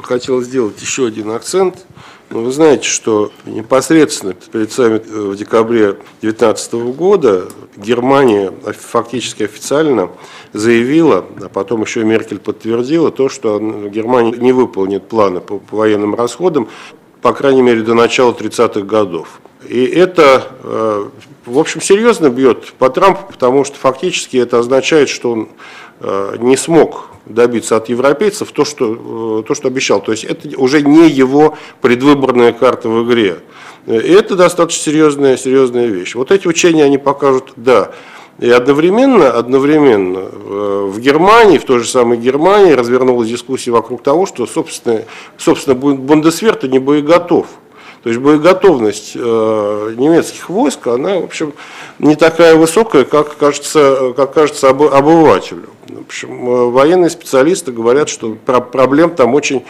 хотел сделать еще один акцент. Ну, вы знаете, что непосредственно перед саммитом в декабре 2019 года Германия фактически официально заявила, а потом еще Меркель подтвердила то, что Германия не выполнит планы по военным расходам, по крайней мере, до начала 30-х годов. И это, э, в общем, серьезно бьет по Трампу, потому что фактически это означает, что он э, не смог добиться от европейцев то, что, э, то, что обещал. То есть это уже не его предвыборная карта в игре. И это достаточно серьезная, серьезная вещь. Вот эти учения, они покажут, да, и одновременно, одновременно в Германии, в той же самой Германии развернулась дискуссия вокруг того, что, собственно, собственно Бундесвер-то не боеготов. То есть боеготовность э, немецких войск, она, в общем, не такая высокая, как кажется, как кажется обывателю. В общем, э, военные специалисты говорят, что проблем там очень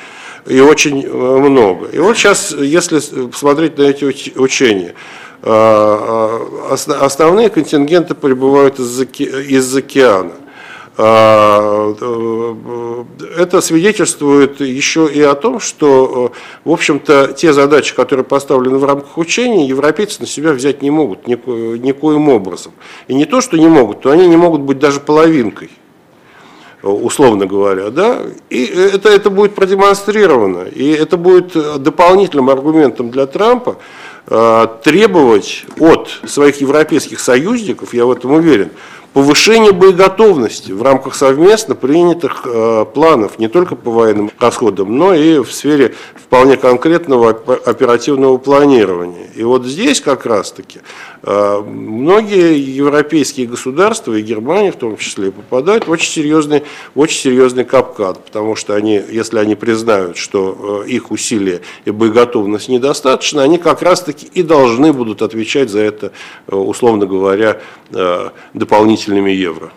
и очень э, много. И вот сейчас, если посмотреть на эти учения, основные контингенты прибывают из океана. Это свидетельствует еще и о том, что, э, в общем-то, те задачи, которые поставлены в рамках учений, европейцы на себя взять не могут нико, никоим образом. И не то, что не могут, то они не могут быть даже половинкой условно говоря, да, и это, это будет продемонстрировано, и это будет дополнительным аргументом для Трампа э, требовать от своих европейских союзников, я в этом уверен, повышение боеготовности в рамках совместно принятых э, планов не только по военным расходам, но и в сфере вполне конкретного оперативного планирования. И вот здесь как раз-таки э, многие европейские государства, и Германия в том числе, попадают в очень серьезный, в очень серьезный капкан, потому что они, если они признают, что э, их усилия и боеготовность недостаточно, они как раз-таки и должны будут отвечать за это, э, условно говоря, э, дополнительными евро.